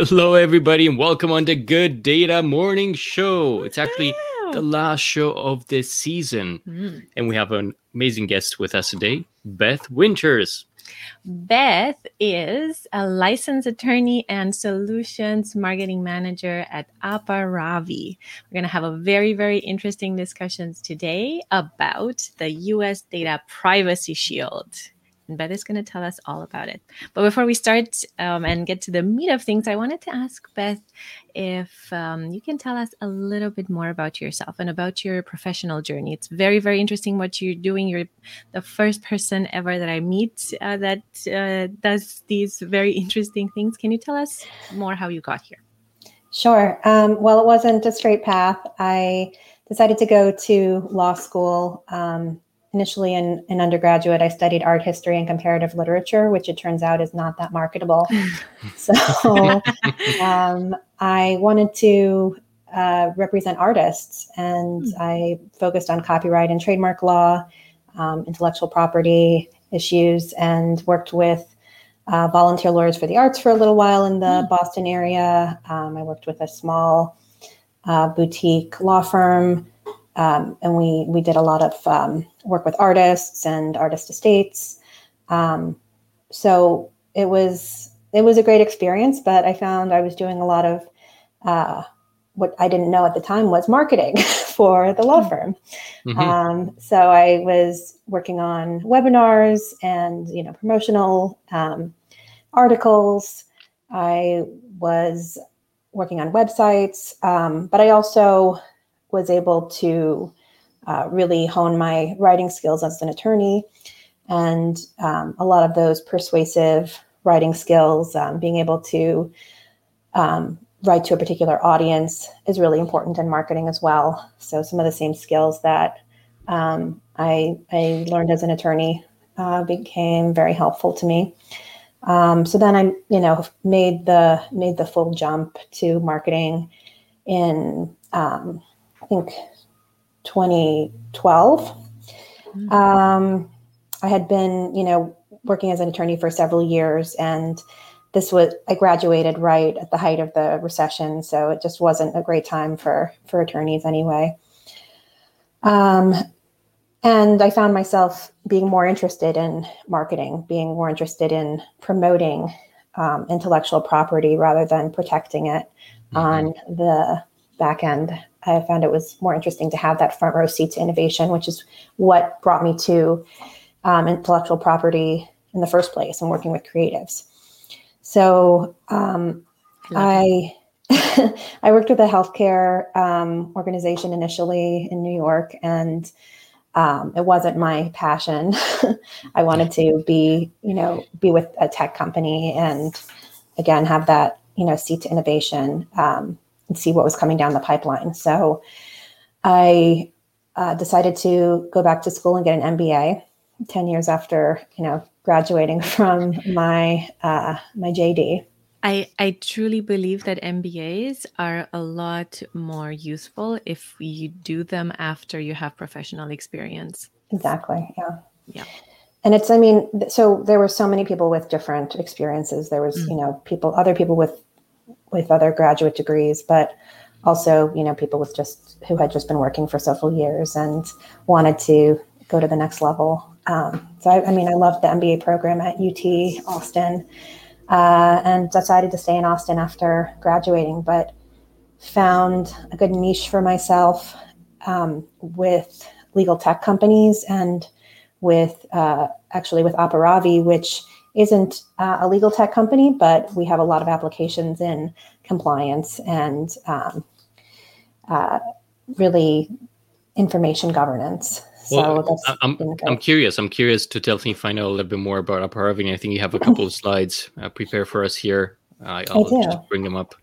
Hello, everybody, and welcome on the Good Data Morning Show. It's actually the last show of this season, Mm. and we have an amazing guest with us today, Beth Winters. Beth is a licensed attorney and solutions marketing manager at Aparavi. We're going to have a very, very interesting discussions today about the US Data Privacy Shield. And Beth is going to tell us all about it. But before we start um, and get to the meat of things, I wanted to ask Beth if um, you can tell us a little bit more about yourself and about your professional journey. It's very, very interesting what you're doing. You're the first person ever that I meet uh, that uh, does these very interesting things. Can you tell us more how you got here? Sure. Um, well, it wasn't a straight path. I decided to go to law school. Um, initially, in, in undergraduate, I studied art history and comparative literature, which it turns out is not that marketable. so um, I wanted to uh, represent artists, and I focused on copyright and trademark law, um, intellectual property issues, and worked with uh, volunteer lawyers for the arts for a little while in the Boston area. Um, I worked with a small uh, boutique law firm, um, and we we did a lot of um, work with artists and artist estates. Um, so it was it was a great experience, but I found I was doing a lot of uh, what I didn't know at the time was marketing for the law firm. Mhm. Um, so I was working on webinars and you know promotional um, articles. I was working on websites, um, but I also was able to uh, really hone my writing skills as an attorney, and um, a lot of those persuasive writing skills, um, being able to um, write to a particular audience is really important in marketing as well. So some of the same skills that um, I, I learned as an attorney uh, became very helpful to me. Um, so then I, you know, made the made the full jump to marketing in um, think 2012. Mm. Um, I had been, you know, working as an attorney for several years, and this was I graduated right at the height of the recession, so it just wasn't a great time for for attorneys anyway. Um, and I found myself being more interested in marketing, being more interested in promoting um, intellectual property rather than protecting it on the back end. I found it was more interesting to have that front row seat to innovation, which is what brought me to um, intellectual property in the first place and working with creatives. So um, I I worked with a healthcare um, organization initially in New York, and um, it wasn't my passion. I wanted to be, you know, be with a tech company and again have that, you know, seat to innovation um, and see what was coming down the pipeline. So I uh, decided to go back to school and get an MBA. Ten years after, you know, graduating from my uh, my JD. I, I truly believe that MBAs are a lot more useful if you do them after you have professional experience. Exactly. Yeah. Yeah. And it's, I mean, so there were so many people with different experiences. There was, Mm. you know, people, other people with, with other graduate degrees, but also, you know, people with just, who had just been working for several years and wanted to go to the next level. Um, so, I, I mean, I loved the MBA program at UT Austin uh, and decided to stay in Austin after graduating, but found a good niche for myself um, with legal tech companies and with uh, actually with Aparavi, which isn't uh, a legal tech company, but we have a lot of applications in compliance and um, uh, really information governance. So Well, that's I- I'm, I'm curious. I'm curious to tell me find out a little bit more about Aparavi. I think you have a couple of slides uh, prepared for us here. Uh, I'll do. just bring them up.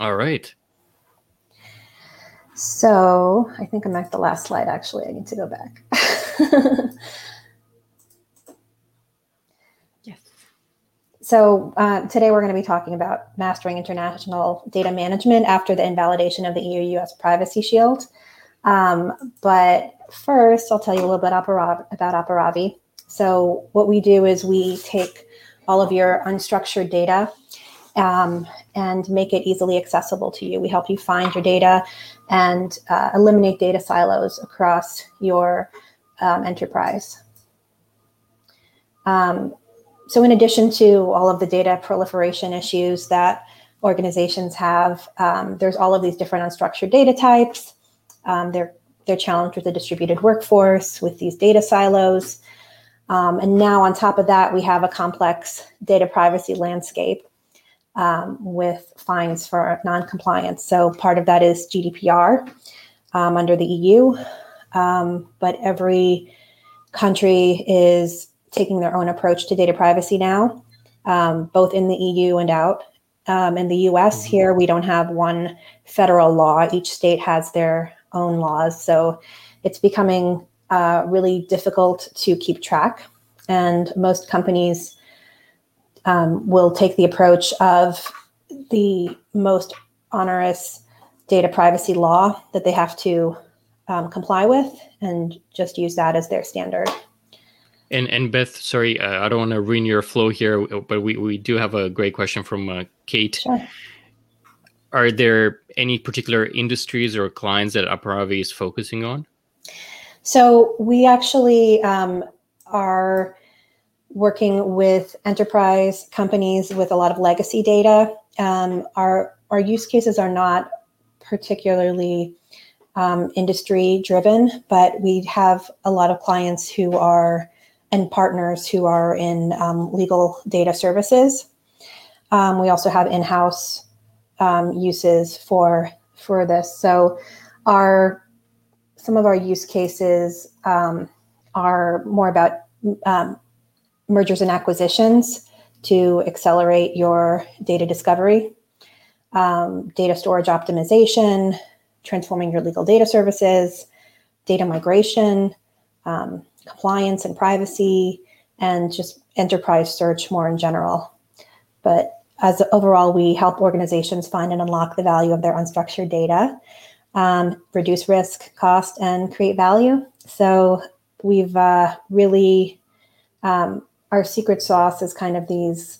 All right. So I think I'm at the last slide. Actually, I need to go back. So uh, today we're going to be talking about mastering international data management after the invalidation of the EU-US Privacy Shield. Um, but first, I'll tell you a little bit about Aparavi. So what we do is we take all of your unstructured data um, and make it easily accessible to you. We help you find your data and uh, eliminate data silos across your um, enterprise. Um, so, in addition to all of the data proliferation issues that organizations have, um, there's all of these different unstructured data types. Um, they're they're challenged with a distributed workforce, with these data silos. Um, and now, on top of that, we have a complex data privacy landscape um, with fines for non-compliance. So part of that is GDPR um, under the EU, but every country is taking their own approach to data privacy now, um, both in the EU and out. Um, in the US, mm-hmm. here we don't have one federal law. Each state has their own laws, so it's becoming uh, really difficult to keep track. And most companies um, will take the approach of the most onerous data privacy law that they have to um, comply with and just use that as their standard. And and Beth, sorry, uh, I don't want to ruin your flow here, but we, we do have a great question from uh, Kate. Sure. Are there any particular industries or clients that Aparavi is focusing on? So we actually um, are working with enterprise companies with a lot of legacy data. Um, our our use cases are not particularly um, industry driven, but we have a lot of clients who are and partners who are in um, legal data services. Um, we also have in-house um, uses for for this. So our some of our use cases um, are more about um, mergers and acquisitions to accelerate your data discovery, um, data storage optimization, transforming your legal data services, data migration, um, compliance and privacy, and just enterprise search more in general. But as overall, we help organizations find and unlock the value of their unstructured data, um, reduce risk, cost, and create value. So we've uh, really, um, our secret sauce is kind of these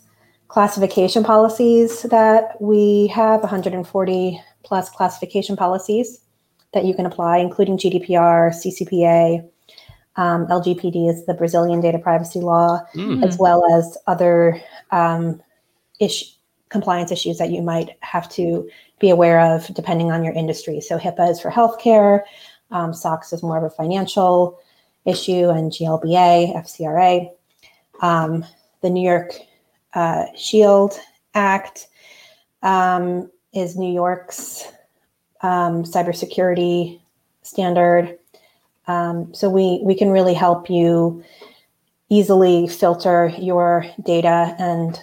classification policies that we have 140 plus classification policies that you can apply, including GDPR, CCPA, um, LGPD is the Brazilian data privacy law, mm. as well as other um, ish- compliance issues that you might have to be aware of depending on your industry. So HIPAA is for healthcare, um, SOX is more of a financial issue, and GLBA, FCRA. Um, the New York uh, Shield Act um, is New York's um, cybersecurity standard. Um, so we we can really help you easily filter your data and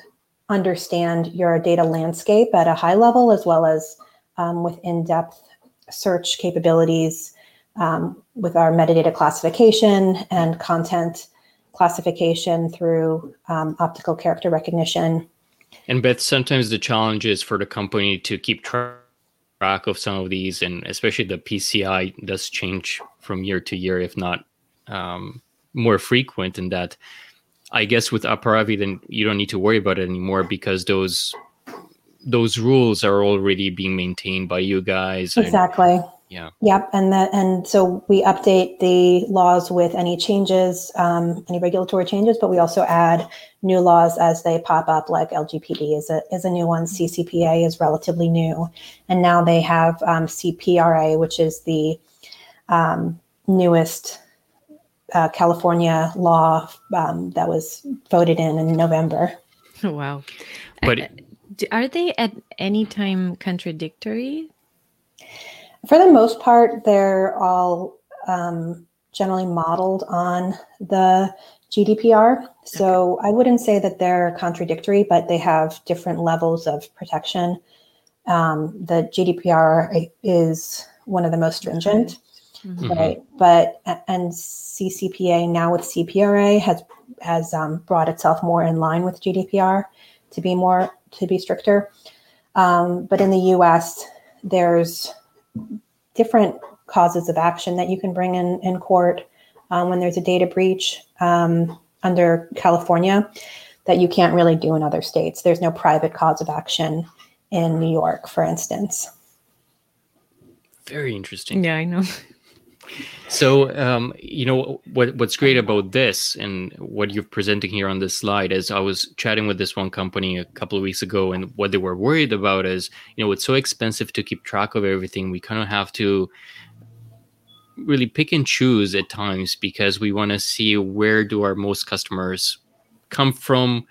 understand your data landscape at a high level as well as um, with in-depth search capabilities um, with our metadata classification and content classification through um, optical character recognition. And Beth, sometimes the challenge is for the company to keep track of some of these, and especially the PCI does change from year to year, if not um, more frequent. In that, I guess with Aparavi, then you don't need to worry about it anymore because those those rules are already being maintained by you guys. Exactly. And, yeah. Yep. And that and so we update the laws with any changes, um, any regulatory changes, but we also add new laws as they pop up, like LGPD is a is a new one. CCPA is relatively new, and now they have um, CPRA, which is the um, newest uh, California law um, that was voted in in November. Wow. But uh, are they at any time contradictory? For the most part, they're all um, generally modeled on the GDPR. So okay. I wouldn't say that they're contradictory, but they have different levels of protection. Um, the GDPR is one of the most stringent, mm-hmm. right? But and CCPA now with CPRA has has um, brought itself more in line with GDPR to be more to be stricter. Um, but in the U.S., there's different causes of action that you can bring in in court um, when there's a data breach um, under California. that you can't really do in other states. There's no private cause of action in New York, for instance. Very interesting. Yeah, I know. So, um, you know, what what's great about this and what you're presenting here on this slide is I was chatting with this one company a couple of weeks ago, and what they were worried about is, you know, it's so expensive to keep track of everything. We kind of have to really pick and choose at times because we want to see where do our most customers come from,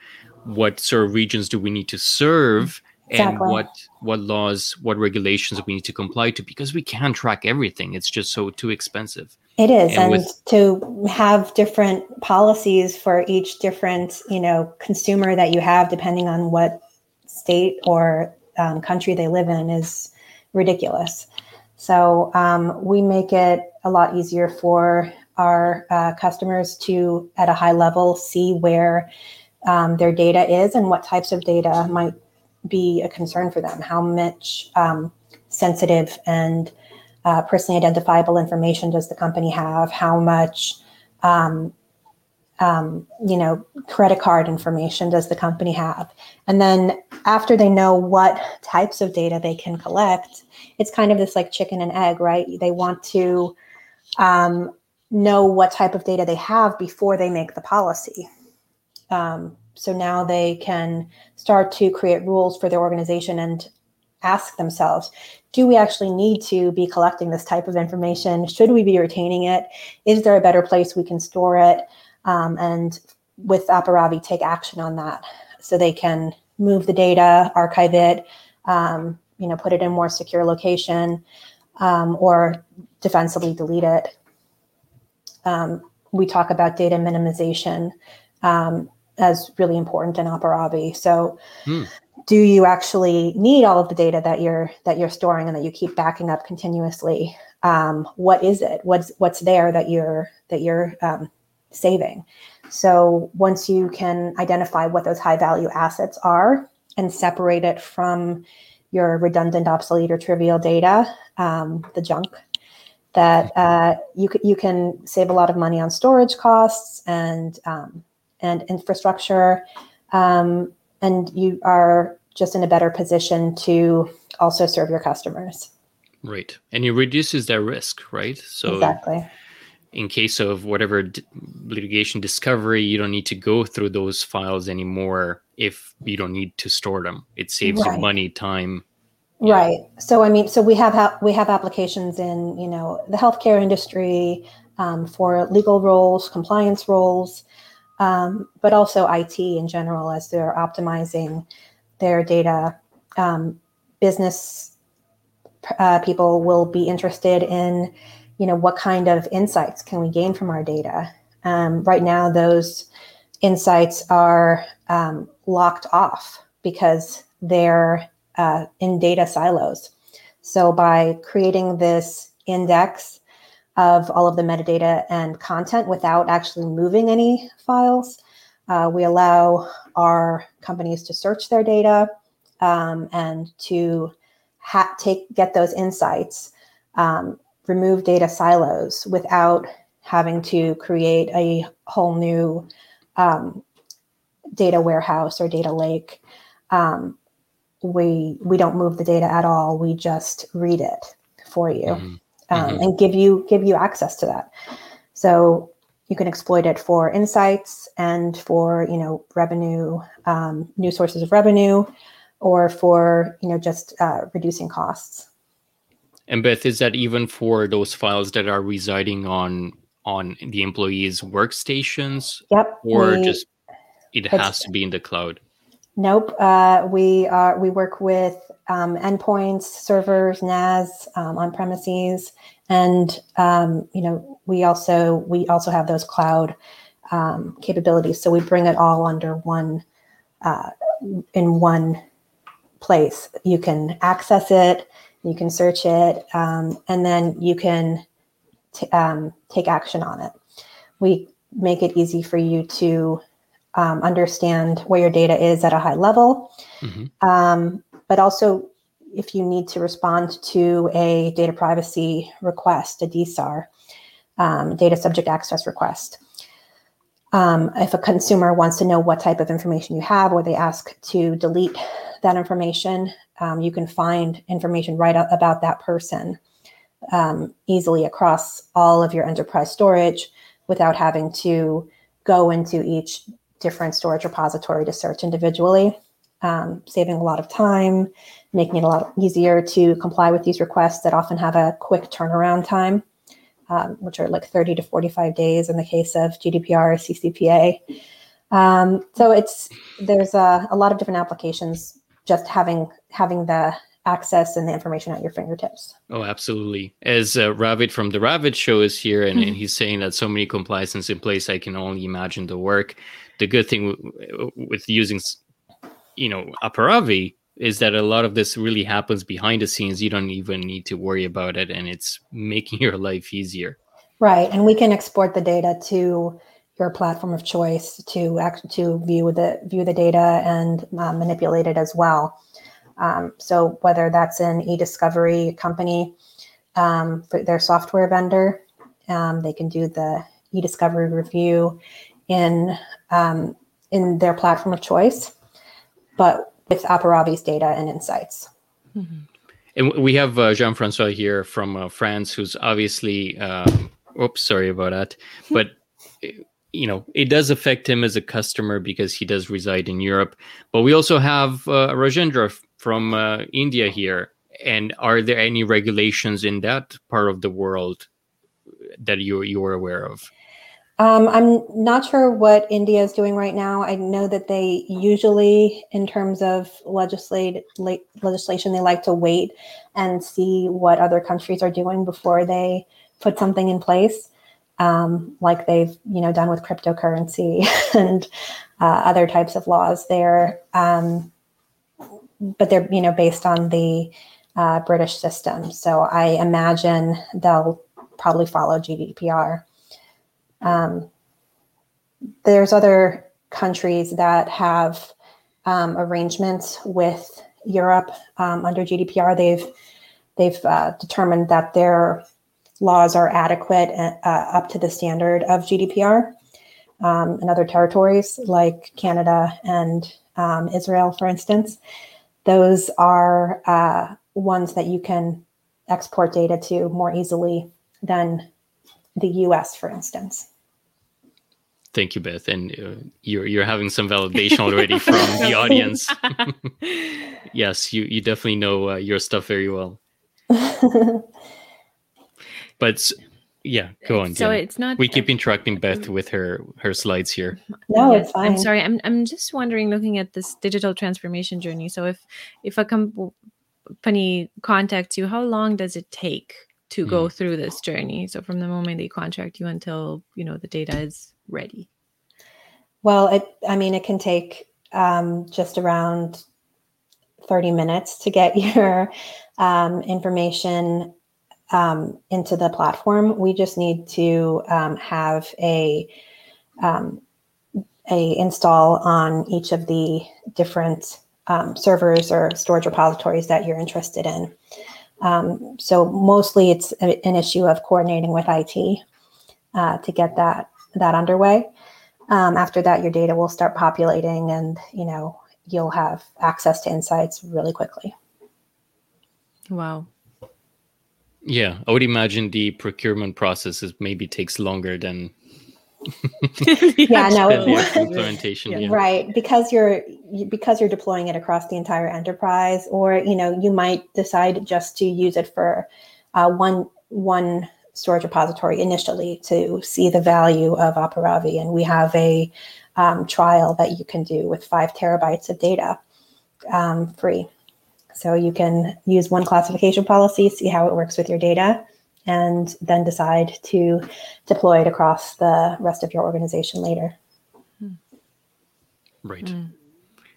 what sort of regions do we need to serve, exactly. and what what laws, what regulations we need to comply to because we can't track everything. It's just so too expensive. It is, and, and with, to have different policies for each different, you know, consumer that you have, depending on what state or um, country they live in, is ridiculous. So um, we make it a lot easier for our uh, customers to, at a high level, see where um, their data is and what types of data might be a concern for them. How much um, sensitive and uh, personally identifiable information does the company have? How much, um, um, you know, credit card information does the company have? And then after they know what types of data they can collect, it's kind of this like chicken and egg, right? They want to um, know what type of data they have before they make the policy. Um, so now they can start to create rules for their organization and ask themselves do we actually need to be collecting this type of information? Should we be retaining it? Is there a better place we can store it? Um, and with Aparavi, take action on that so they can move the data, archive it, um, you know, put it in more secure location, um, or defensively delete it. Um, we talk about data minimization. Um, as really important in Aparavi. So, hmm. do you actually need all of the data that you're that you're storing and that you keep backing up continuously? Um, what is it? What's what's there that you're that you're um, saving? So once you can identify what those high value assets are and separate it from your redundant, obsolete, or trivial data, um, the junk, that uh, you, you can save a lot of money on storage costs and um, and infrastructure. Um, and you are just in a better position to also serve your customers. Right. And it reduces their risk, right? So exactly. In case of whatever d- litigation discovery, you don't need to go through those files anymore if you don't need to store them. It saves right. you money, time. Right. So I mean, so we have ha- we have applications in you know the healthcare industry um, for legal roles, compliance roles, um, but also IT in general as they're optimizing their data. Um, business uh, people will be interested in, you know, what kind of insights can we gain from our data? Um, right now, those insights are um, locked off because they're uh, in data silos. So by creating this index of all of the metadata and content without actually moving any files. Uh, we allow our companies to search their data um, and to ha- take get those insights, um, remove data silos without having to create a whole new um, data warehouse or data lake. Um, we we don't move the data at all. We just read it for you. Mm-hmm um, mm-hmm. and give you give you access to that. So you can exploit it for insights and for you know revenue, um, new sources of revenue, or for you know just uh, reducing costs. And Beth, is that even for those files that are residing on on the employees' workstations? Yep. Or we, just it has to be in the cloud. Nope. Uh, we are we work with um, endpoints, servers, NAS um, on premises, and um, you know we also we also have those cloud um, capabilities. So we bring it all under one uh, in one place. You can access it, you can search it, um, and then you can t- um, take action on it. We make it easy for you to um, understand where your data is at a high level, mm-hmm. um, but also if you need to respond to a data privacy request, a DSAR, um, data subject access request. Um, if a consumer wants to know what type of information you have, or they ask to delete that information, um, you can find information right about that person um, easily across all of your enterprise storage without having to go into each different storage repository to search individually, um, saving a lot of time, making it a lot easier to comply with these requests that often have a quick turnaround time, um, which are like 30 to 45 days in the case of GDPR, or CCPA. Um, so it's there's a, a lot of different applications just having having the access and the information at your fingertips. Oh, absolutely. As uh, Ravit from the Ravit show is here, and, and, he's saying that so many compliances in place, I can only imagine the work. The good thing w- with using, you know, Aparavi is that a lot of this really happens behind the scenes. You don't even need to worry about it, and it's making your life easier. Right, and we can export the data to your platform of choice to act, to view the view the data and uh, manipulate it as well. Um, so whether that's an e-discovery company um, for their software vendor, um, they can do the e-discovery review in um, in their platform of choice, but with Aparavi's data and insights. Mm-hmm. And we have uh, Jean-Francois here from uh, France, who's obviously, um, oops, sorry about that, but you know it does affect him as a customer because he does reside in Europe. But we also have uh, Rajendra from uh, India here. And are there any regulations in that part of the world that you you are aware of? Um, I'm not sure what India is doing right now. I know that they usually, in terms of legislate, legislation, they like to wait and see what other countries are doing before they put something in place, um, like they've you know done with cryptocurrency and uh, other types of laws there. Um, but they're you know based on the uh, British system. So I imagine they'll probably follow GDPR. Um, there's other countries that have um, arrangements with Europe um, under GDPR. They've they've uh, determined that their laws are adequate uh, up to the standard of GDPR. Um, in other territories like Canada and um, Israel, for instance, those are uh, ones that you can export data to more easily than the US, for instance. Thank you, Beth. And uh, you're you're having some validation already from the audience. yes, you you definitely know uh, your stuff very well. but yeah, go on. So it's not. We keep interrupting Beth with her her slides here. No, yes, it's fine. I'm sorry. I'm I'm just wondering, looking at this digital transformation journey. So if if a company contacts you, how long does it take to go through this journey? So from the moment they contract you until you know the data is ready. Well, it. I mean, it can take um, just around thirty minutes to get your um, information um, into the platform. We just need to um, have a um, a install on each of the different um, servers or storage repositories that you're interested in. Um, so mostly it's a, an issue of coordinating with IT uh, to get that that underway. Um, after that, your data will start populating, and you know you'll have access to insights really quickly. Wow. Yeah, I would imagine the procurement process is maybe takes longer than yeah, no, implementation. Yeah. Right, because you're because you're deploying it across the entire enterprise, or you know, you might decide just to use it for uh, one one storage repository initially to see the value of Aparavi, and we have a um, trial that you can do with five terabytes of data um, free. So you can use one classification policy, see how it works with your data, and then decide to deploy it across the rest of your organization later. Right. Mm.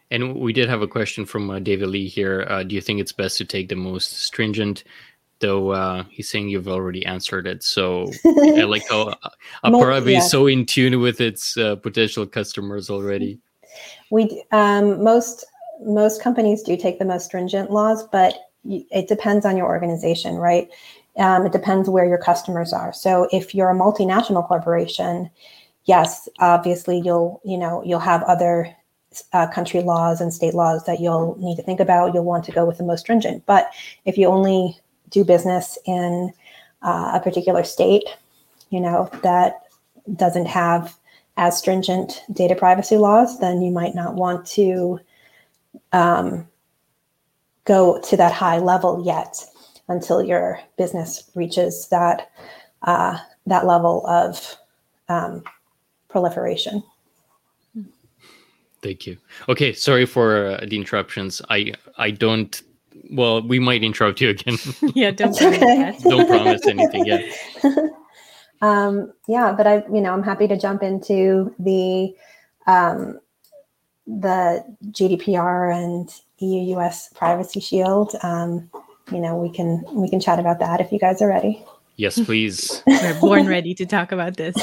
And we did have a question from uh, David Lee here. Uh, do you think it's best to take the most stringent? Though uh, he's saying you've already answered it. So I like how uh, Aparavi yeah. is so in tune with its uh, potential customers already. We um, most most companies do take the most stringent laws, but it depends on your organization, right? Um, it depends where your customers are. So if you're a multinational corporation, yes, obviously you'll you know you'll have other uh, country laws and state laws that you'll need to think about. You'll want to go with the most stringent. But if you only do business in uh, a particular state, you know that doesn't have as stringent data privacy laws, then you might not want to um, go to that high level yet until your business reaches that uh, that level of um, proliferation. Thank you. Okay, sorry for uh, the interruptions. I I don't. Well, we might interrupt you again. yeah, don't That's promise okay. don't promise anything yet. um, yeah, but I, you know, I'm happy to jump into the um, the GDPR and EU/US Privacy Shield. Um, you know, we can we can chat about that if you guys are ready. Yes, please. We're born ready to talk about this.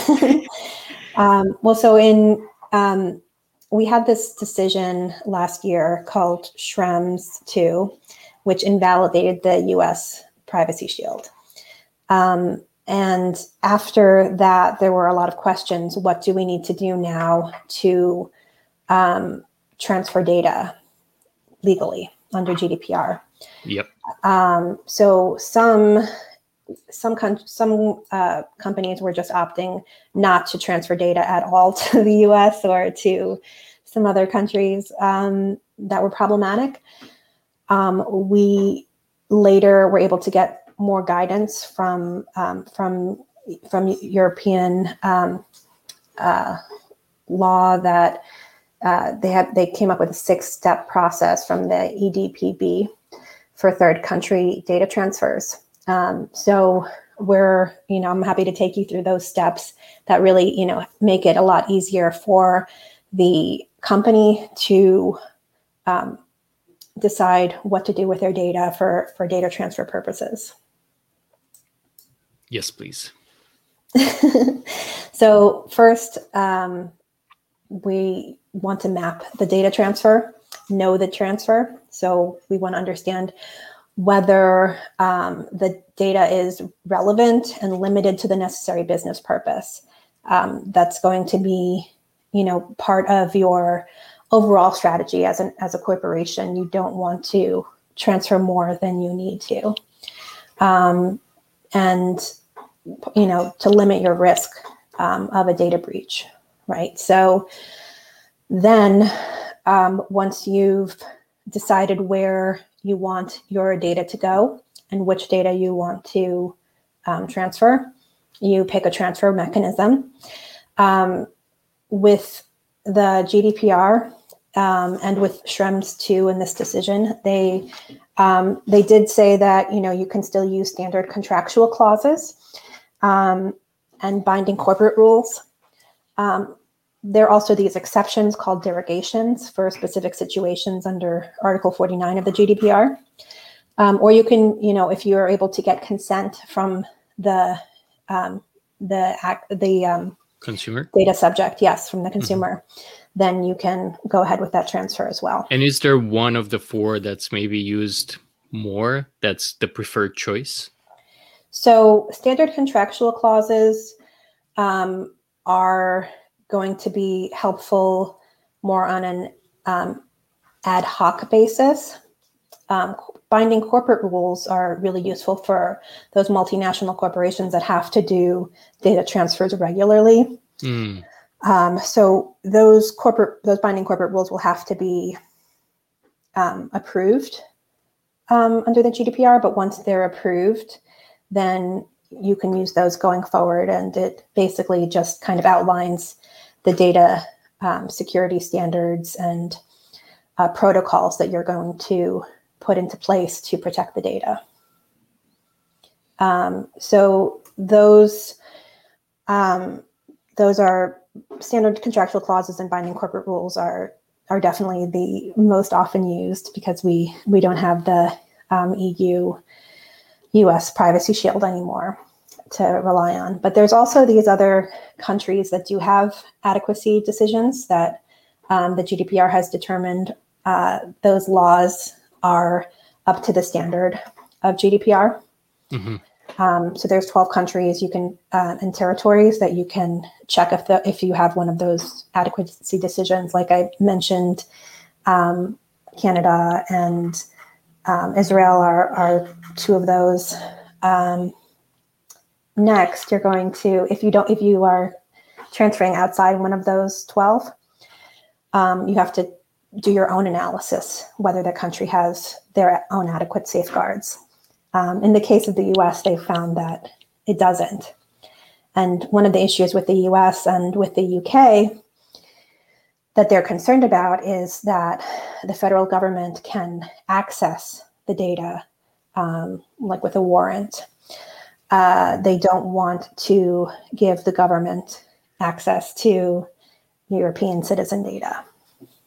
um, well, so in um, we had this decision last year called Schrems 2, which invalidated the US Privacy Shield. Um, and after that, there were a lot of questions. What do we need to do now to um, transfer data legally under GDPR? Yep. Um, so some some con- some uh, companies were just opting not to transfer data at all to the U.S. or to some other countries um, that were problematic. Um, we later were able to get more guidance from um, from from European um, uh, law that uh, they had they came up with a six step process from the EDPB for third country data transfers. Um, so we're, you know, I'm happy to take you through those steps that really, you know, make it a lot easier for the company to um, decide what to do with their data for for data transfer purposes. Yes, please. so first, um, we want to map the data transfer, know the transfer. So we want to understand whether um, the data is relevant and limited to the necessary business purpose. Um, that's going to be, you know, part of your overall strategy as an as a corporation. You don't want to transfer more than you need to, um, and you know, to limit your risk um, of a data breach, right? So then, um, once you've decided where you want your data to go and which data you want to um, transfer. You pick a transfer mechanism. Um, with the GDPR um, and with Schrems 2 in this decision, they um, they did say that you know you can still use standard contractual clauses um, and binding corporate rules. Um, there are also these exceptions called derogations for specific situations under Article 49 of the GDPR. Um, or you can, you know, if you are able to get consent from the um, the the Consumer. data subject, yes, from the consumer, then you can go ahead with that transfer as well. And is there one of the four that's maybe used more? That's the preferred choice. So standard contractual clauses um, are going to be helpful more on an um, ad hoc basis. Um, binding corporate rules are really useful for those multinational corporations that have to do data transfers regularly. Mm, Um, so those corporate, those binding corporate rules will have to be um, approved um, under the GDPR. But once they're approved, then you can use those going forward, and it basically just kind of outlines the data um, security standards and uh, protocols that you're going to put into place to protect the data. Um, so those um, those are standard contractual clauses and binding corporate rules are are definitely the most often used because we we don't have the um, EU US privacy shield anymore to rely on. But there's also these other countries that do have adequacy decisions that um, the GDPR has determined uh, those laws are up to the standard of GDPR. mhm. Um, so there's 12 countries you can uh, and territories that you can check if the if you have one of those adequacy decisions. Like I mentioned, um, Canada and um, Israel are are two of those. Um, next, you're going to if you don't if you are transferring outside one of those 12, um, you have to do your own analysis whether the country has their own adequate safeguards. Um, in the case of the US, they found that it doesn't. And one of the issues with the US and with the UK that they're concerned about is that the federal government can access the data, um, like with a warrant. Uh, they don't want to give the government access to European citizen data.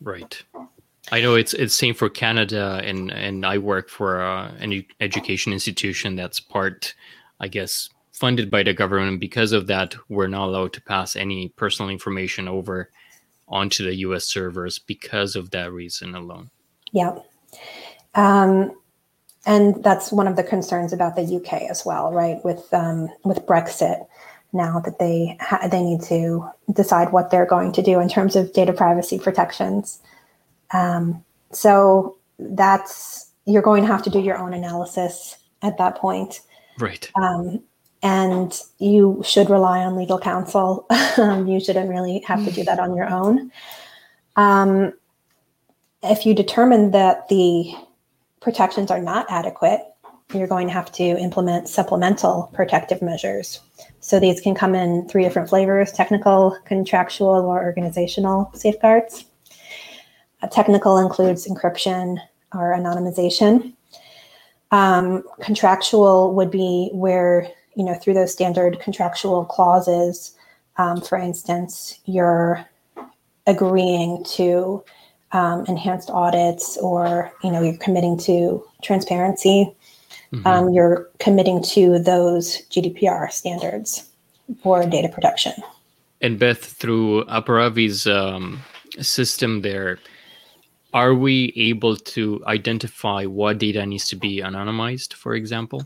Right. I know it's it's same for Canada, and and I work for uh, an education institution that's part, I guess, funded by the government. Because of that, we're not allowed to pass any personal information over onto the U.S. servers because of that reason alone. Yeah, um, and that's one of the concerns about the UK as well, right? With um, with Brexit, now that they ha- they need to decide what they're going to do in terms of data privacy protections. Um, so that's you're going to have to do your own analysis at that point. Right. Um, and you should rely on legal counsel. Um, you shouldn't really have to do that on your own. Um, if you determine that the protections are not adequate, you're going to have to implement supplemental protective measures. So these can come in three different flavors technical, contractual, or organizational safeguards. Technical includes encryption or anonymization. Um, contractual would be where, you know, through those standard contractual clauses, um, for instance, you're agreeing to um, enhanced audits or, you know, you're committing to transparency. Mm-hmm. Um, you're committing to those GDPR standards for data protection. And Beth, through Aparavi's um, system there, are we able to identify what data needs to be anonymized, for example?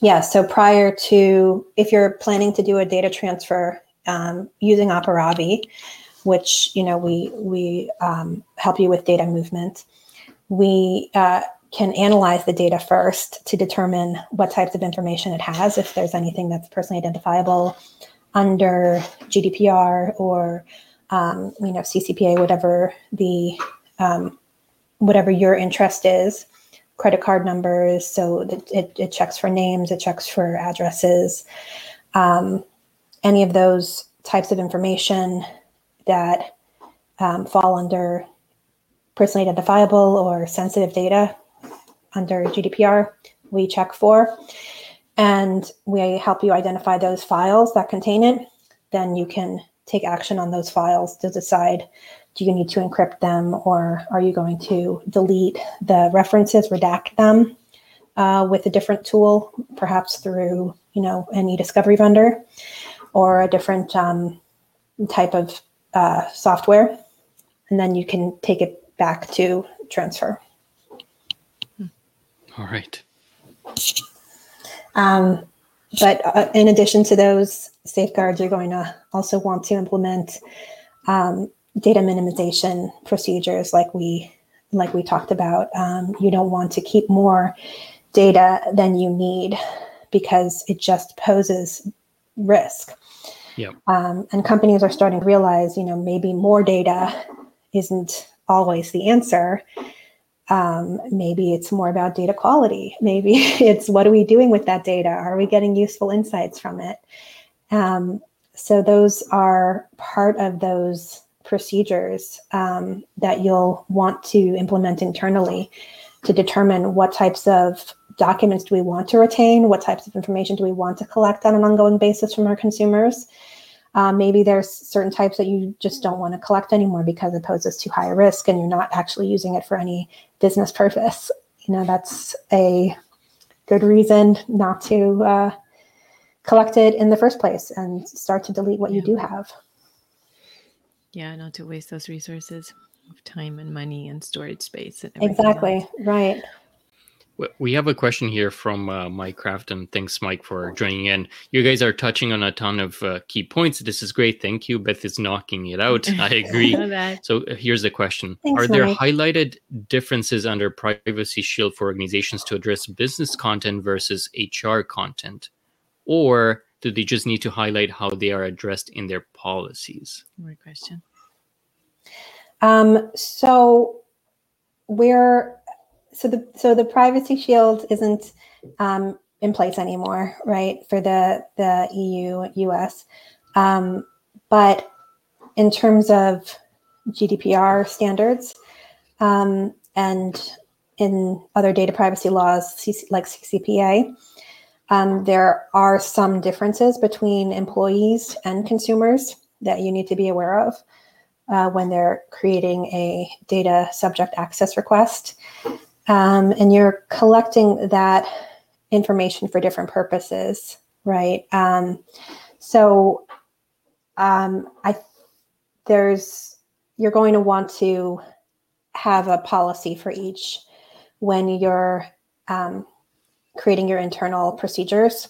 Yeah. So prior to, if you're planning to do a data transfer um, using Aparavi, which you know we we um, help you with data movement, we uh, can analyze the data first to determine what types of information it has, if there's anything that's personally identifiable under GDPR or um, you know CCPA, whatever the um, whatever your interest is, credit card numbers. So it, it checks for names, it checks for addresses, um, any of those types of information that um, fall under personally identifiable or sensitive data under GDPR, we check for. And we help you identify those files that contain it. Then you can take action on those files to decide do you need to encrypt them or are you going to delete the references, redact them uh, with a different tool, perhaps through you know e-discovery vendor or a different um, type of uh, software, and then you can take it back to transfer. All right. Um, but uh, in addition to those safeguards, you're going to also want to implement um, data minimization procedures like we like we talked about. Um, you don't want to keep more data than you need because it just poses risk. Yep. Um, and companies are starting to realize, you know, maybe more data isn't always the answer. Um, maybe it's more about data quality. Maybe it's what are we doing with that data? Are we getting useful insights from it? Um, so those are part of those procedures um, that you'll want to implement internally to determine what types of documents do we want to retain, what types of information do we want to collect on an ongoing basis from our consumers. Uh, maybe there's certain types that you just don't want to collect anymore because it poses too high a risk and you're not actually using it for any business purpose. You know, that's a good reason not to uh, collect it in the first place and start to delete what yeah. you do have. Yeah, not to waste those resources of time and money and storage space. And exactly, else. right. We have a question here from uh, Mike Crafton. Thanks, Mike, for joining in. You guys are touching on a ton of uh, key points. This is great. Thank you. Beth is knocking it out. I agree. so uh, here's the question Thanks, Are there Mike. highlighted differences under Privacy Shield for organizations to address business content versus HR content? Or do they just need to highlight how they are addressed in their policies? Great question. Um, so we're so the so the privacy shield isn't um, in place anymore, right? For the the EU US, um, but in terms of GDPR standards um, and in other data privacy laws like CCPA, um, there are some differences between employees and consumers that you need to be aware of uh, when they're creating a data subject access request. Um, and you're collecting that information for different purposes, right? Um, so um, I there's you're going to want to have a policy for each when you're um, creating your internal procedures.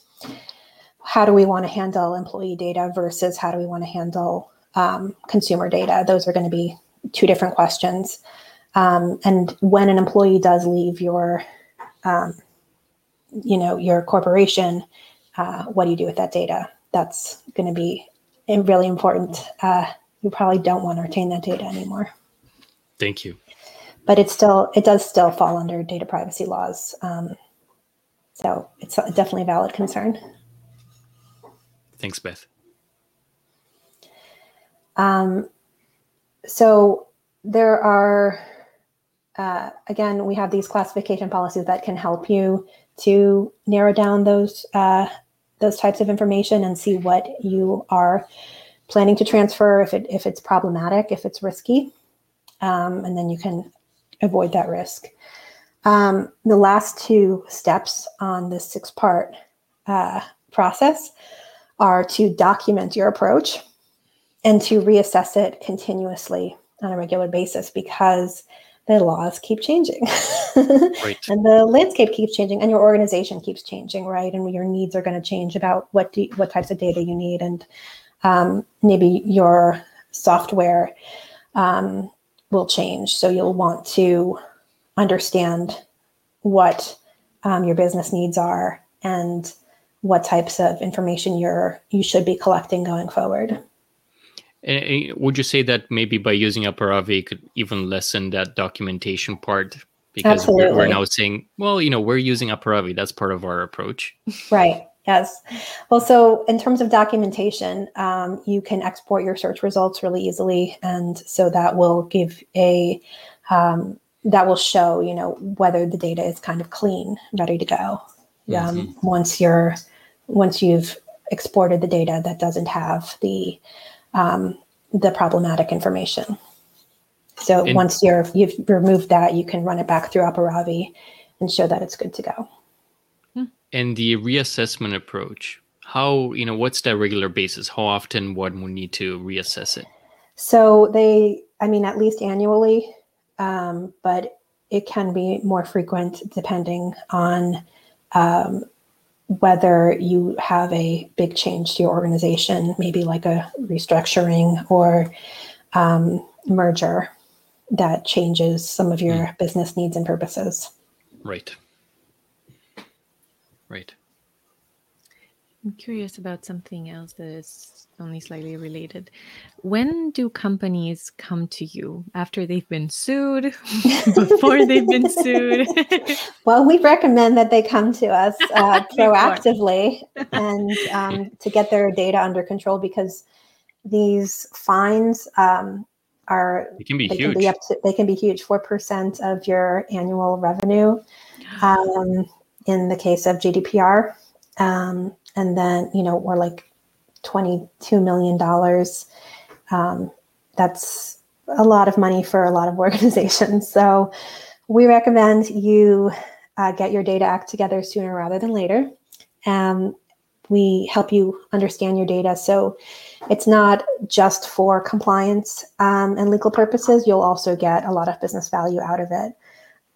How do we want to handle employee data versus how do we want to handle um, consumer data? Those are going to be two different questions. Um, and when an employee does leave your, um, you know, your corporation, uh, what do you do with that data? That's going to be really important. Uh, you probably don't want to retain that data anymore. Thank you. But it still, it does still fall under data privacy laws. Um, so it's definitely a valid concern. Thanks, Beth. Um, so there are, uh, again, we have these classification policies that can help you to narrow down those uh, those types of information and see what you are planning to transfer if it if it's problematic, if it's risky, um, and then you can avoid that risk. Um, the last two steps on this six part uh, process are to document your approach and to reassess it continuously on a regular basis because the laws keep changing. Right. and the landscape keeps changing and your organization keeps changing right? And your needs are going to change about what do, what types of data you need and um, maybe your software um, will change. So you'll want to understand what um, your business needs are and what types of information you're you should be collecting going forward would you say that maybe by using Aparavi could even lessen that documentation part? Because we're, we're, now saying, well, you know, we're using Aparavi. That's part of our approach. Right. Yes. Well, so in terms of documentation, um, you can export your search results really easily, and so that will give a um, that will show, you know, whether the data is kind of clean, ready to go. Mm-hmm. Um, once you're once you've exported the data that doesn't have the um, the problematic information. So and, once you're you've removed that, you can run it back through Aparavi and show that it's good to go. Hmm. And the reassessment approach, how you know what's that regular basis? How often one would need to reassess it? So they, I mean, at least annually, um, but it can be more frequent depending on um, whether you have a big change to your organization, maybe like a restructuring or um, merger that changes some of your mm. business needs and purposes. Right. Right. I'm curious about something else that is only slightly related. When do companies come to you after they've been sued, before they've been sued? well, we recommend that they come to us uh, proactively and um, to get their data under control because these fines um, are it can be they huge. Can be up to, they can be huge. Four percent of your annual revenue. Um, in the case of GDPR, um, and then you know we're like 22 million dollars. Um, that's a lot of money for a lot of organizations. So we recommend you uh, get your data act together sooner rather than later. Um, we help you understand your data. So it's not just for compliance um, and legal purposes. You'll also get a lot of business value out of it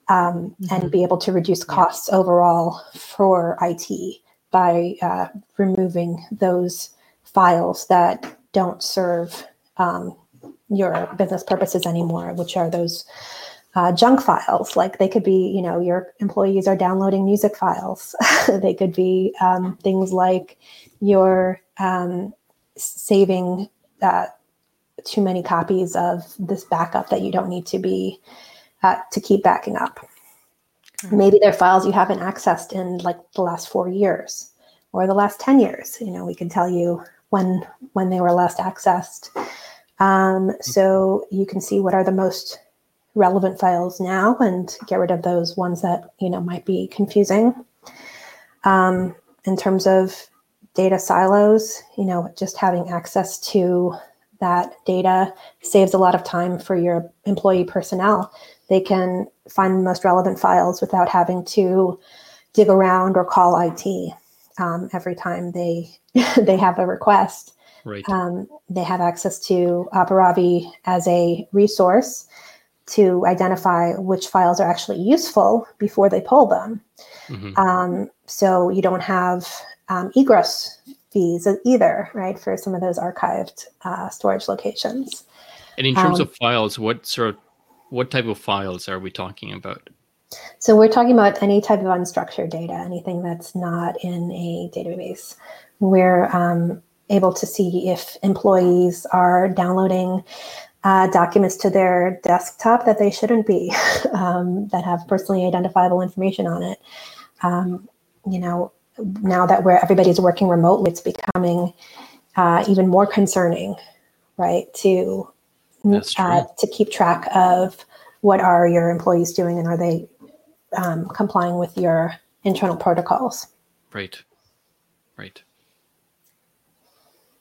um, mm-hmm. and be able to reduce costs overall for IT by uh, removing those files that don't serve um, your business purposes anymore, which are those uh, junk files. Like they could be, you know, your employees are downloading music files. they could be um, things like you're um, saving uh, too many copies of this backup that you don't need to be uh, to keep backing up. Maybe they're files you haven't accessed in like the last four years or the last 10 years. You know, we can tell you when when they were last accessed. Um, so you can see what are the most relevant files now and get rid of those ones that you know might be confusing. Um, in terms of data silos, you know, just having access to that data saves a lot of time for your employee personnel. They can find the most relevant files without having to dig around or call IT um, every time they they have a request. Right. Um, they have access to Aparavi as a resource to identify which files are actually useful before they pull them. Mm-hmm. Um, so you don't have um, egress fees either, right, for some of those archived uh, storage locations. And in terms um, of files, what sort of what type of files are we talking about? So we're talking about any type of unstructured data, anything that's not in a database. We're um, able to see if employees are downloading uh, documents to their desktop that they shouldn't be, um, that have personally identifiable information on it. Um, you know, now that where everybody's working remotely, it's becoming uh, even more concerning, right? To uh, to keep track of what are your employees doing and are they um, complying with your internal protocols. Right. Right.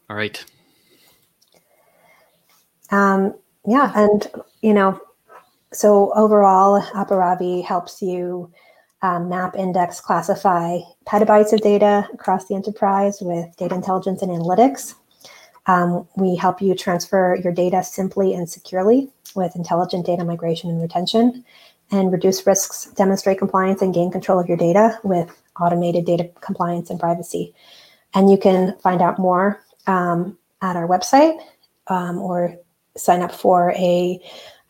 All right. Um, yeah, and you know, so overall, Aparavi helps you um, map, index, classify petabytes of data across the enterprise with data intelligence and analytics. Um, we help you transfer your data simply and securely with intelligent data migration and retention, and reduce risks, demonstrate compliance, and gain control of your data with automated data compliance and privacy. And you can find out more um, at our website um, or sign up for a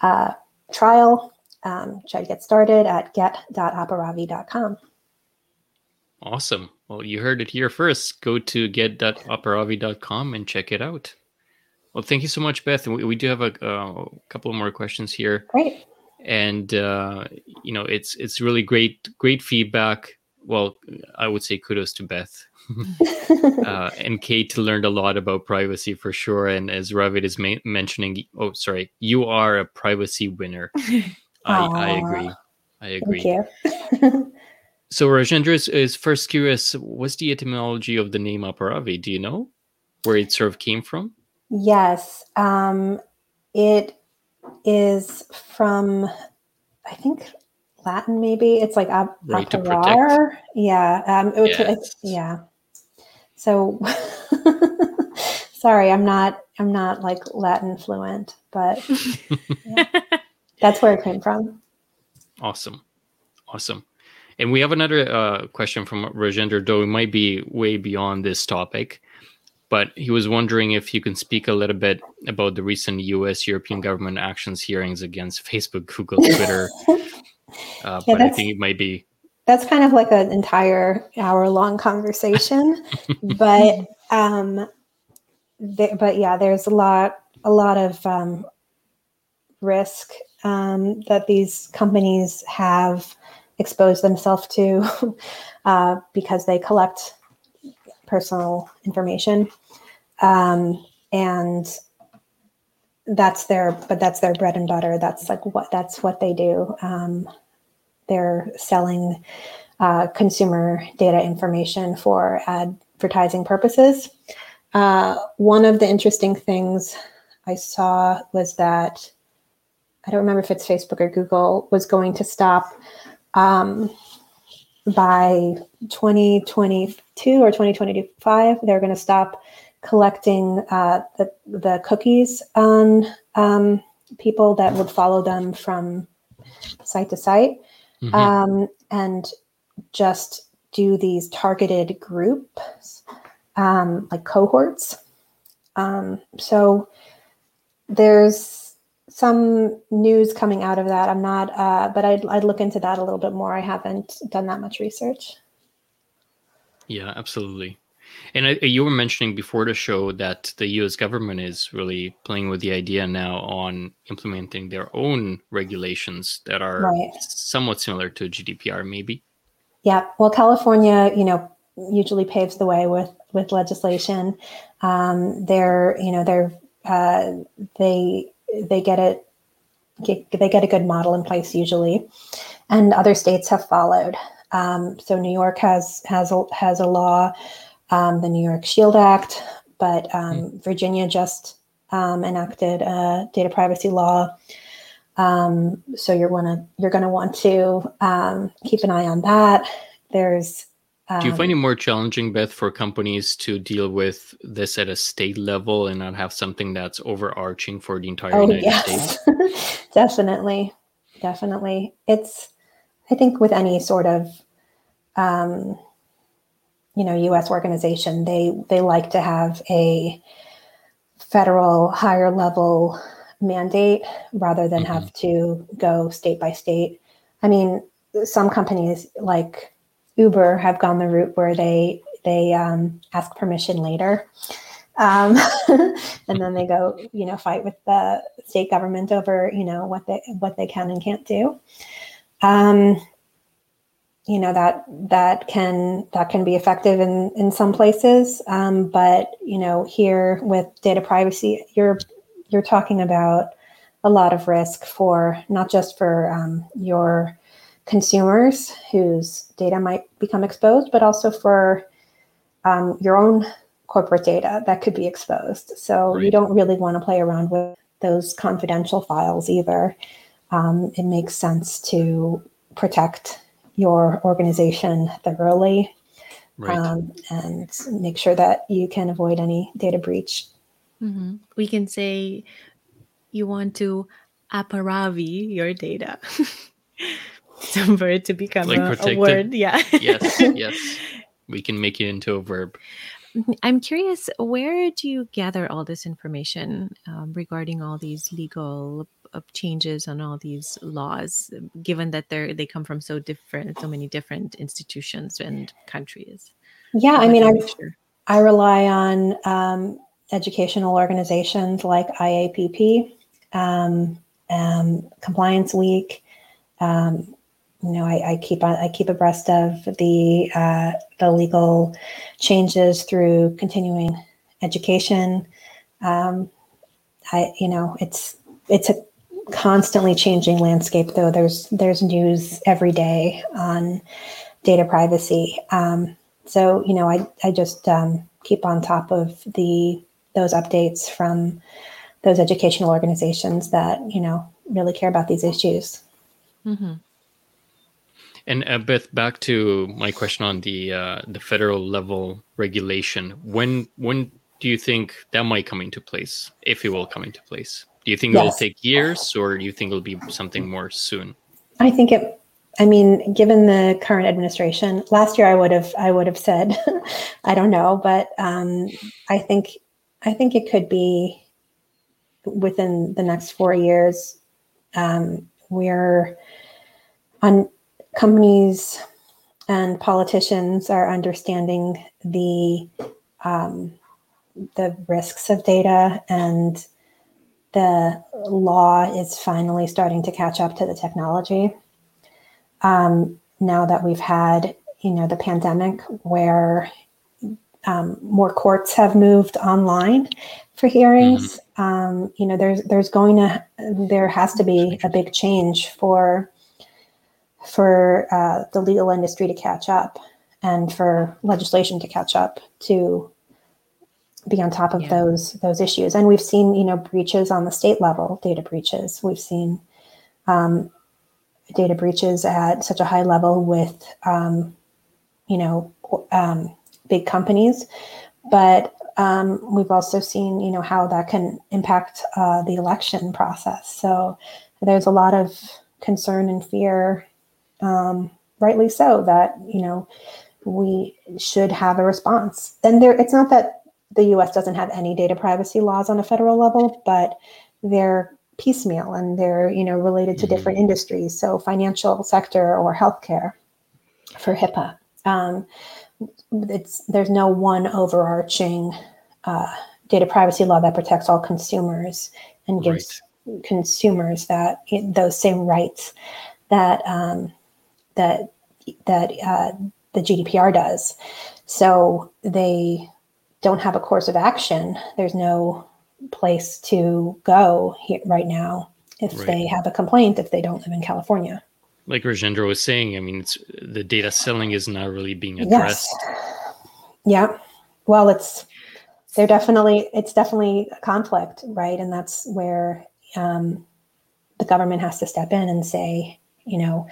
uh, trial. Um, try to get started at get.aparavi.com. Awesome. Well, you heard it here first. Go to get.aparavi.com and check it out. Well, thank you so much, Beth. We, we do have a, a couple more questions here. Great. And uh, you know, it's it's really great, great feedback. Well, I would say kudos to Beth uh, and Kate learned a lot about privacy for sure. And as Ravit is ma- mentioning, oh, sorry, you are a privacy winner. I, I, agree. I agree. Thank you. so Rajendra is, is, first curious, what's the etymology of the name Aparavi? Do you know where it sort of came from? Yes. Um, it is from, I think, Latin maybe. It's like op- right operar. Yeah. Um, it, yes. yeah. So sorry, I'm not I'm not like Latin fluent, but yeah, that's where it came from. Awesome. Awesome. And we have another uh, question from Rajendra, though it might be way beyond this topic. But he was wondering if you can speak a little bit about the recent US European government actions hearings against Facebook, Google, Twitter. Uh, yeah, but I think it might be that's kind of like an entire hour long conversation but um th- but yeah there's a lot a lot of um, risk um, that these companies have exposed themselves to uh, because they collect personal information. Um, and that's their but that's their bread and butter. That's like what that's what they do. Um, they're selling uh, consumer data information for advertising purposes. Uh, one of the interesting things I saw was that I don't remember if it's Facebook or Google was going to stop um, by 2022 or 2025. They're going to stop collecting uh, the, the cookies on um, people that would follow them from site to site. mm-hmm. um, and just do these targeted groups, um, like cohorts. Um, so there's some news coming out of that. I'm not, uh, but I'd, I'd look into that a little bit more. I haven't done that much research. Yeah, absolutely. And uh, you were mentioning before the show that the US government is really playing with the idea now on implementing their own regulations that are right. somewhat similar to GDPR, maybe. Yeah. Well, California, you know, usually paves the way with with legislation. Um, they're, you know, they're uh, they they get it get, they get a good model in place usually, and other states have followed. Um, so New York has has a, has a law um, the New York Shield Act, but um, mm. Virginia just um, enacted a data privacy law. Um, so you're gonna you're going to want to um, keep an eye on that. There's do you find it more challenging, Beth, for companies to deal with this at a state level and not have something that's overarching for the entire oh, United yes. States? definitely, definitely. It's I think with any sort of um, you know U.S. organization, they they like to have a federal higher level mandate rather than mm-hmm. have to go state by state. I mean, some companies like Uber have gone the route where they they um, ask permission later, um, and then they go you know fight with the state government over you know what they what they can and can't do. Um, you know that that can that can be effective in in some places um, but you know here with data privacy you're you're talking about a lot of risk for not just for um, your consumers whose data might become exposed but also for um, your own corporate data that could be exposed so right. you don't really want to play around with those confidential files either um, it makes sense to protect your organization thoroughly right. um, and make sure that you can avoid any data breach. Mm-hmm. We can say you want to aparavi your data. so for it to become like a, a, word. Yeah. yes. Yes. We can make it into a verb. I'm curious, where do you gather all this information um, regarding all these legal of changes on all these laws, given that they're they come from so different, so many different institutions and countries? Yeah, I mean, I sure. I rely on um, educational organizations like IAPP, um, um, Compliance Week. Um, you know, I, I, keep on, I keep abreast of the uh, the legal changes through continuing education. Um, I, you know, it's it's a constantly changing landscape though there's there's news every day on data privacy um, so you know i, I just um, keep on top of the those updates from those educational organizations that you know really care about these issues mm-hmm. And uh, bit back to my question on the uh, the federal level regulation when when do you think that might come into place if it will come into place do you think yes. it'll take years or do you think it'll be something more soon? I think it I mean, given the current administration, last year I would have I would have said, I don't know, but um, I think I think it could be within the next four years. Um, we're on companies and politicians are understanding the um, the risks of data and the law is finally starting to catch up to the technology. Um, now that we've had, you know, the pandemic where um, more courts have moved online for hearings, mm-hmm. um, you know, there's there's going to there has to be a big change for for uh, the legal industry to catch up and for legislation to catch up to be on top of yeah. those those issues. And we've seen, you know, breaches on the state level, data breaches. We've seen um, data breaches at such a high level with, um, you know, um, big companies. But um, we've also seen, you know, how that can impact uh, the election process. So there's a lot of concern and fear um, rightly so, that you know we should have a response. And there, it's not that the U.S. doesn't have any data privacy laws on a federal level, but they're piecemeal and they're you know related to mm-hmm. different industries. So financial sector or healthcare for HIPAA. Um, it's there's no one overarching uh, data privacy law that protects all consumers and gives right. consumers that those same rights that um, that that uh, the GDPR does. So they don't have a course of action. There's no place to go here, right now if right. they have a complaint if they don't live in California. Like Rajendra was saying, I mean, it's the data selling is not really being addressed. Yes. Yeah. Well, it's they're definitely it's definitely a conflict, right? And that's where um, the government has to step in and say, you know,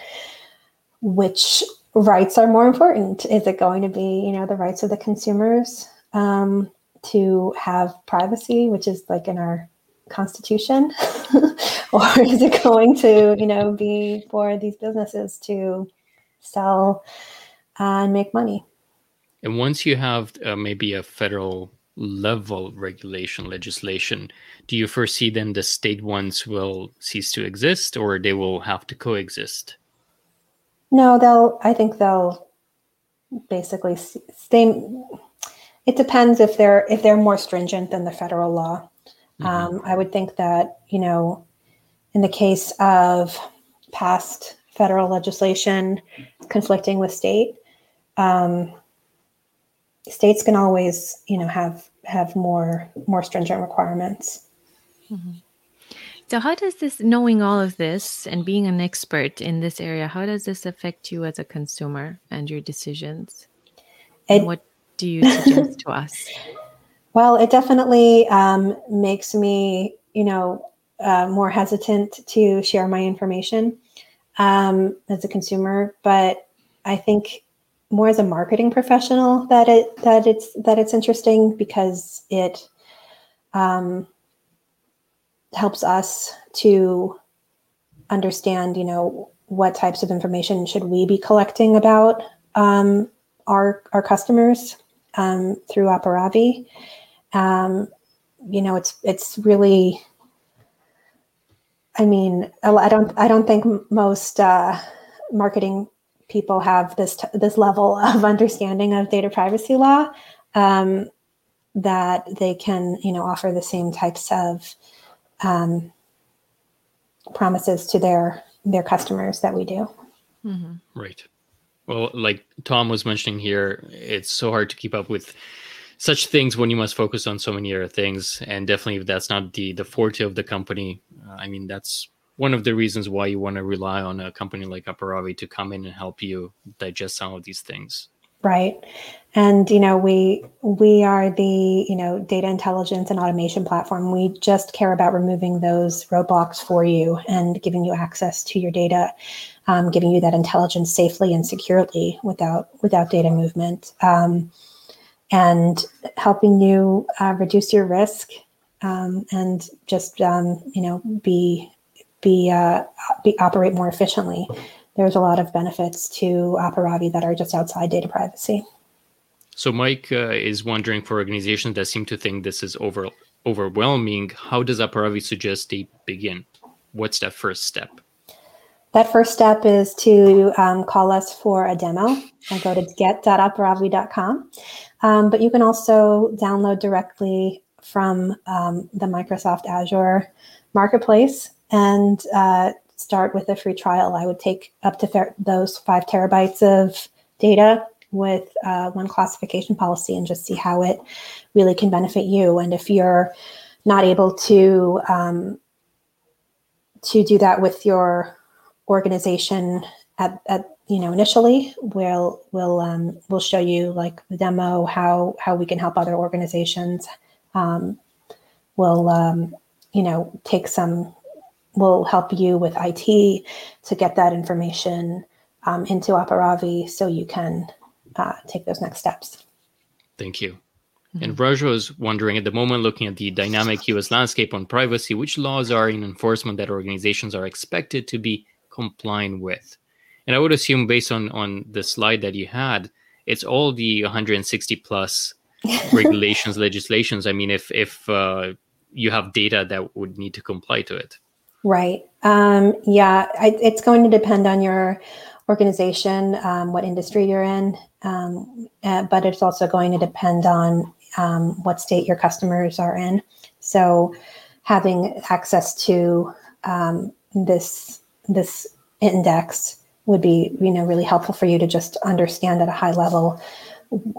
which rights are more important? Is it going to be, you know, the rights of the consumers um, to have privacy, which is like in our constitution, or is it going to, you know, be for these businesses to sell uh, and make money? And once you have uh, maybe a federal level regulation legislation, do you foresee then the state ones will cease to exist or they will have to coexist? No, they'll, I think they'll basically stay. It depends if they're if they're more stringent than the federal law. Mm-hmm. Um, I would think that you know, in the case of past federal legislation conflicting with state, um, states can always you know have have more more stringent requirements mm-hmm. So how does this knowing all of this and being an expert in this area how does this affect you as a consumer and your decisions? It, and what do you suggest to us? Well it definitely um, makes me you know uh, more hesitant to share my information um, as a consumer. But i think more as a marketing professional that it that it's that it's interesting because it um, helps us to understand you know what types of information should we be collecting about um, our our customers um, through Aparavi. Um, you know, it's it's really. I mean, I don't I don't think most uh, marketing people have this t- this level of understanding of data privacy law um, that they can you know offer the same types of um, promises to their their customers that we do. Mm-hmm. Right. Well, like Tom was mentioning here, it's so hard to keep up with such things when you must focus on so many other things. And definitely, if that's not the the forte of the company, uh, I mean, that's one of the reasons why you want to rely on a company like Aparavi to come in and help you digest some of these things. Right. And you know, we we are the, you know, data intelligence and automation platform. We just care about removing those roadblocks for you and giving you access to your data, um, giving you that intelligence safely and securely without without data movement. Um, and helping you uh, reduce your risk um, and just um, you know be be, uh, be operate more efficiently. There's a lot of benefits to Aparavi that are just outside data privacy. So Mike uh, is wondering for organizations that seem to think this is over overwhelming, how does Aparavi suggest they begin? What's that first step? That first step is to um, call us for a demo and go to get.aparavi.com. Um, but you can also download directly from um, the Microsoft Azure Marketplace and uh, start with a free trial. I would take up to fer- those five terabytes of data with uh, one classification policy and just see how it really can benefit you. And if you're not able to um, to do that with your organization at, at you know initially, we'll we'll um, we'll show you like the demo how how we can help other organizations. Um, we'll um, you know take some will help you with IT to get that information um, into Aparavi so you can uh, take those next steps. Thank you. Mm-hmm. And Raj was wondering at the moment, looking at the dynamic US landscape on privacy, which laws are in enforcement that organizations are expected to be complying with? and I would assume based on on the slide that you had, it's all the 160 plus regulations, legislations. I mean, if if uh, you have data that would need to comply to it. Right. Um, yeah, I, it's going to depend on your organization, um, what industry you're in, um, uh, but it's also going to depend on um, what state your customers are in. So, having access to um, this this index would be you know really helpful for you to just understand at a high level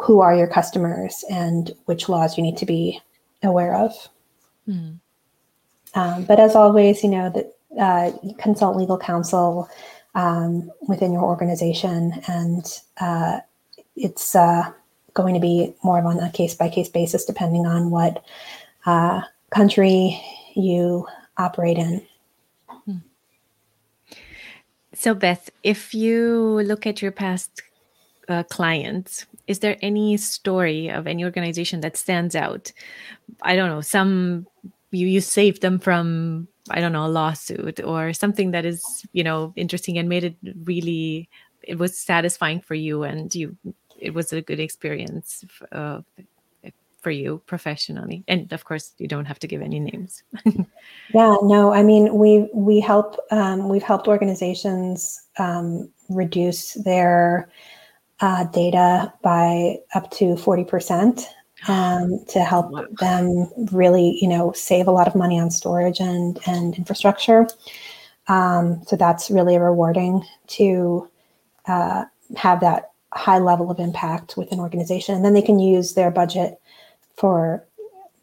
who are your customers and which laws you need to be aware of. Mm. Um, but as always, you know that uh, consult legal counsel um, within your organization, and uh, it's uh, going to be more of on a case by case basis, depending on what uh, country you operate in. Hmm. So, Beth, if you look at your past uh, clients, is there any story of any organization that stands out? I don't know, some you, you saved them from I don't know a lawsuit or something that is you know interesting and made it really it was satisfying for you and you it was a good experience uh, for you professionally. And of course you don't have to give any names. Yeah no i mean we we help um, we've helped organizations um, reduce their uh, data by up to 40% um, to help wow. them really you know save a lot of money on storage and and infrastructure um, so that's really rewarding to uh, have that high level of impact with an organization and then they can use their budget for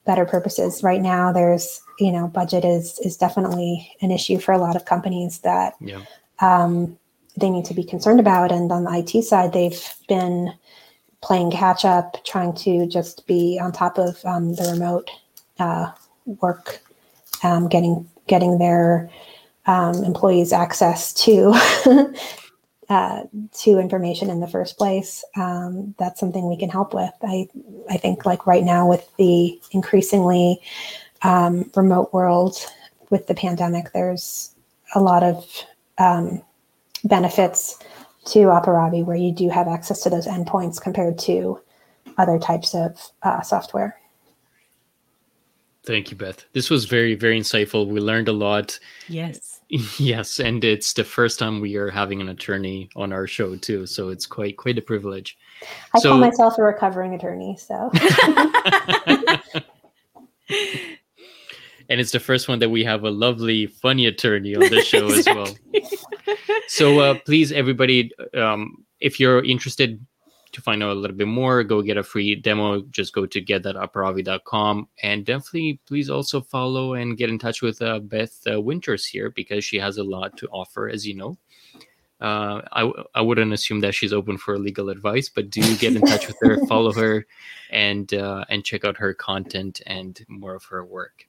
better purposes right now there's you know budget is is definitely an issue for a lot of companies that yeah. um, they need to be concerned about and on the it side they've been playing catch up trying to just be on top of um, the remote uh, work um, getting getting their um, employees access to uh, to information in the first place, um, that's something we can help with. I I think like right now with the increasingly um, remote world with the pandemic, there's a lot of um, benefits to Aparavi where you do have access to those endpoints compared to other types of uh, software. Thank you, Beth. This was very, very insightful. We learned a lot. Yes. Yes, and it's the first time we are having an attorney on our show too, so it's quite quite a privilege. I so, call myself a recovering attorney, so. and it's the first one that we have a lovely, funny attorney on the show exactly. as well. So uh, please, everybody, um, if you're interested, to find out a little bit more, go get a free demo. Just go to get.aparavi.com. And definitely, please also follow and get in touch with uh, Beth uh, Winters here because she has a lot to offer, as you know. Uh, I, I wouldn't assume that she's open for legal advice, but do get in touch with her, follow her, and uh, and check out her content and more of her work.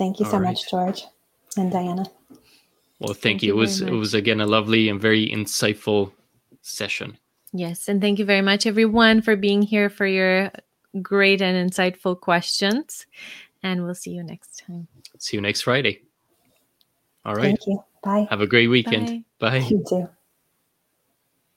Thank you so right. much, George and Diana. Well, thank, thank you. you. It was it was again a lovely and very insightful session. Yes, and thank you very much, everyone, for being here for your great and insightful questions. And we'll see you next time. See you next Friday. All right. Thank you. Bye. Have a great weekend. Bye. Bye. You too.